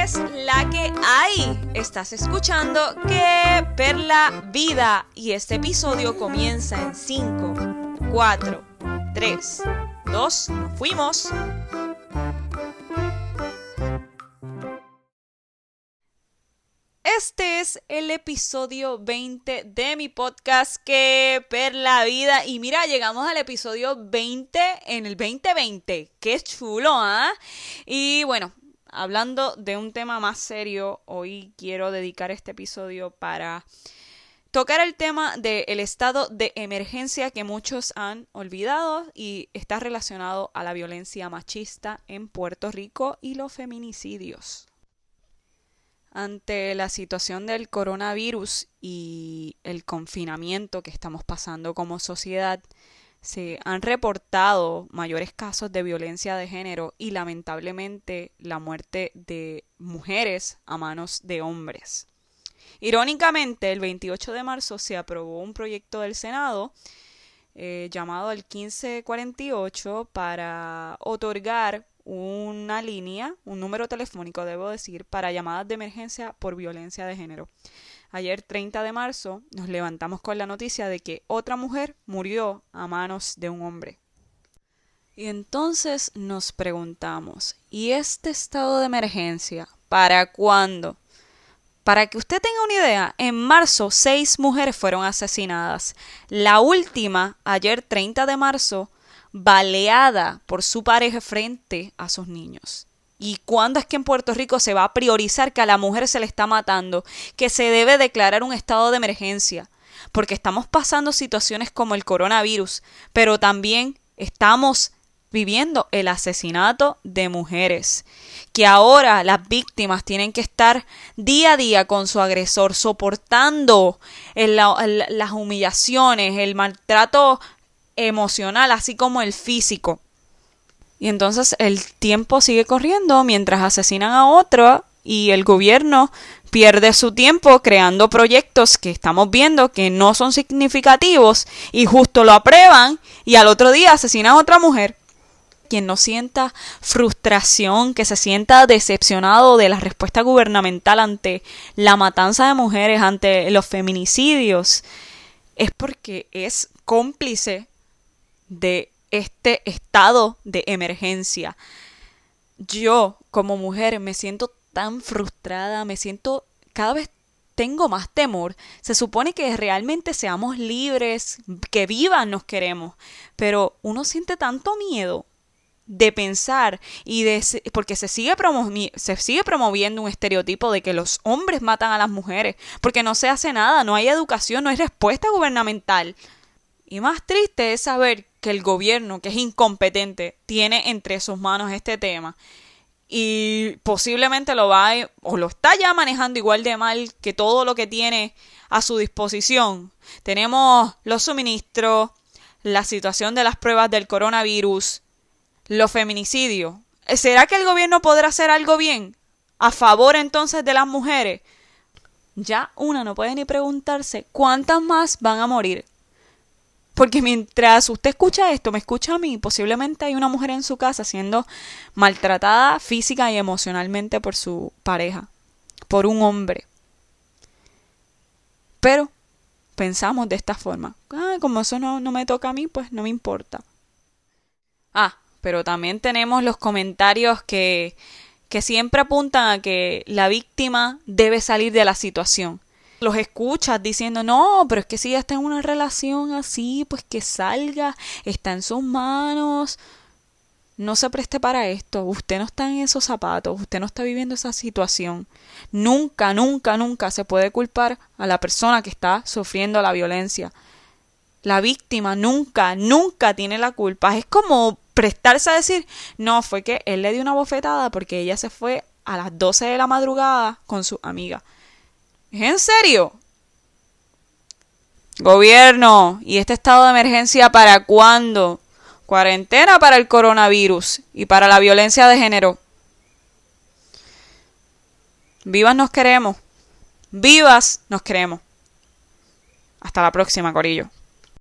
es la que hay? Estás escuchando Que Perla Vida y este episodio comienza en 5, 4, 3, 2, fuimos. Este es el episodio 20 de mi podcast Que Perla Vida. Y mira, llegamos al episodio 20 en el 2020. Qué chulo, ¿ah? Y bueno, hablando de un tema más serio, hoy quiero dedicar este episodio para tocar el tema del estado de emergencia que muchos han olvidado y está relacionado a la violencia machista en Puerto Rico y los feminicidios. Ante la situación del coronavirus y el confinamiento que estamos pasando como sociedad, se han reportado mayores casos de violencia de género y lamentablemente la muerte de mujeres a manos de hombres. Irónicamente, el 28 de marzo se aprobó un proyecto del Senado eh, llamado el 1548 para otorgar una línea, un número telefónico, debo decir, para llamadas de emergencia por violencia de género. Ayer 30 de marzo nos levantamos con la noticia de que otra mujer murió a manos de un hombre. Y entonces nos preguntamos, ¿y este estado de emergencia para cuándo? Para que usted tenga una idea, en marzo seis mujeres fueron asesinadas. La última, ayer 30 de marzo, baleada por su pareja frente a sus niños. ¿Y cuándo es que en Puerto Rico se va a priorizar que a la mujer se le está matando, que se debe declarar un estado de emergencia? Porque estamos pasando situaciones como el coronavirus, pero también estamos viviendo el asesinato de mujeres, que ahora las víctimas tienen que estar día a día con su agresor, soportando las humillaciones, el maltrato emocional, así como el físico. Y entonces el tiempo sigue corriendo mientras asesinan a otro y el gobierno pierde su tiempo creando proyectos que estamos viendo que no son significativos y justo lo aprueban y al otro día asesinan a otra mujer. Quien no sienta frustración, que se sienta decepcionado de la respuesta gubernamental ante la matanza de mujeres, ante los feminicidios, es porque es cómplice de este estado de emergencia. Yo, como mujer, me siento tan frustrada, me siento cada vez tengo más temor. Se supone que realmente seamos libres, que vivan nos queremos, pero uno siente tanto miedo de pensar y de porque se sigue, se sigue promoviendo un estereotipo de que los hombres matan a las mujeres, porque no se hace nada, no hay educación, no hay respuesta gubernamental. Y más triste es saber que el gobierno, que es incompetente, tiene entre sus manos este tema y posiblemente lo va o lo está ya manejando igual de mal que todo lo que tiene a su disposición. Tenemos los suministros, la situación de las pruebas del coronavirus, los feminicidios. ¿Será que el gobierno podrá hacer algo bien a favor entonces de las mujeres? Ya una no puede ni preguntarse cuántas más van a morir porque mientras usted escucha esto, me escucha a mí, posiblemente hay una mujer en su casa siendo maltratada física y emocionalmente por su pareja, por un hombre. Pero pensamos de esta forma. Ah, como eso no, no me toca a mí, pues no me importa. Ah, pero también tenemos los comentarios que, que siempre apuntan a que la víctima debe salir de la situación los escuchas diciendo, no, pero es que si ella está en una relación así, pues que salga, está en sus manos. No se preste para esto, usted no está en esos zapatos, usted no está viviendo esa situación. Nunca, nunca, nunca se puede culpar a la persona que está sufriendo la violencia. La víctima nunca, nunca tiene la culpa. Es como prestarse a decir, no, fue que él le dio una bofetada porque ella se fue a las 12 de la madrugada con su amiga. ¿Es en serio? Gobierno, ¿y este estado de emergencia para cuándo? Cuarentena para el coronavirus y para la violencia de género. Vivas nos queremos. Vivas nos queremos. Hasta la próxima, Corillo.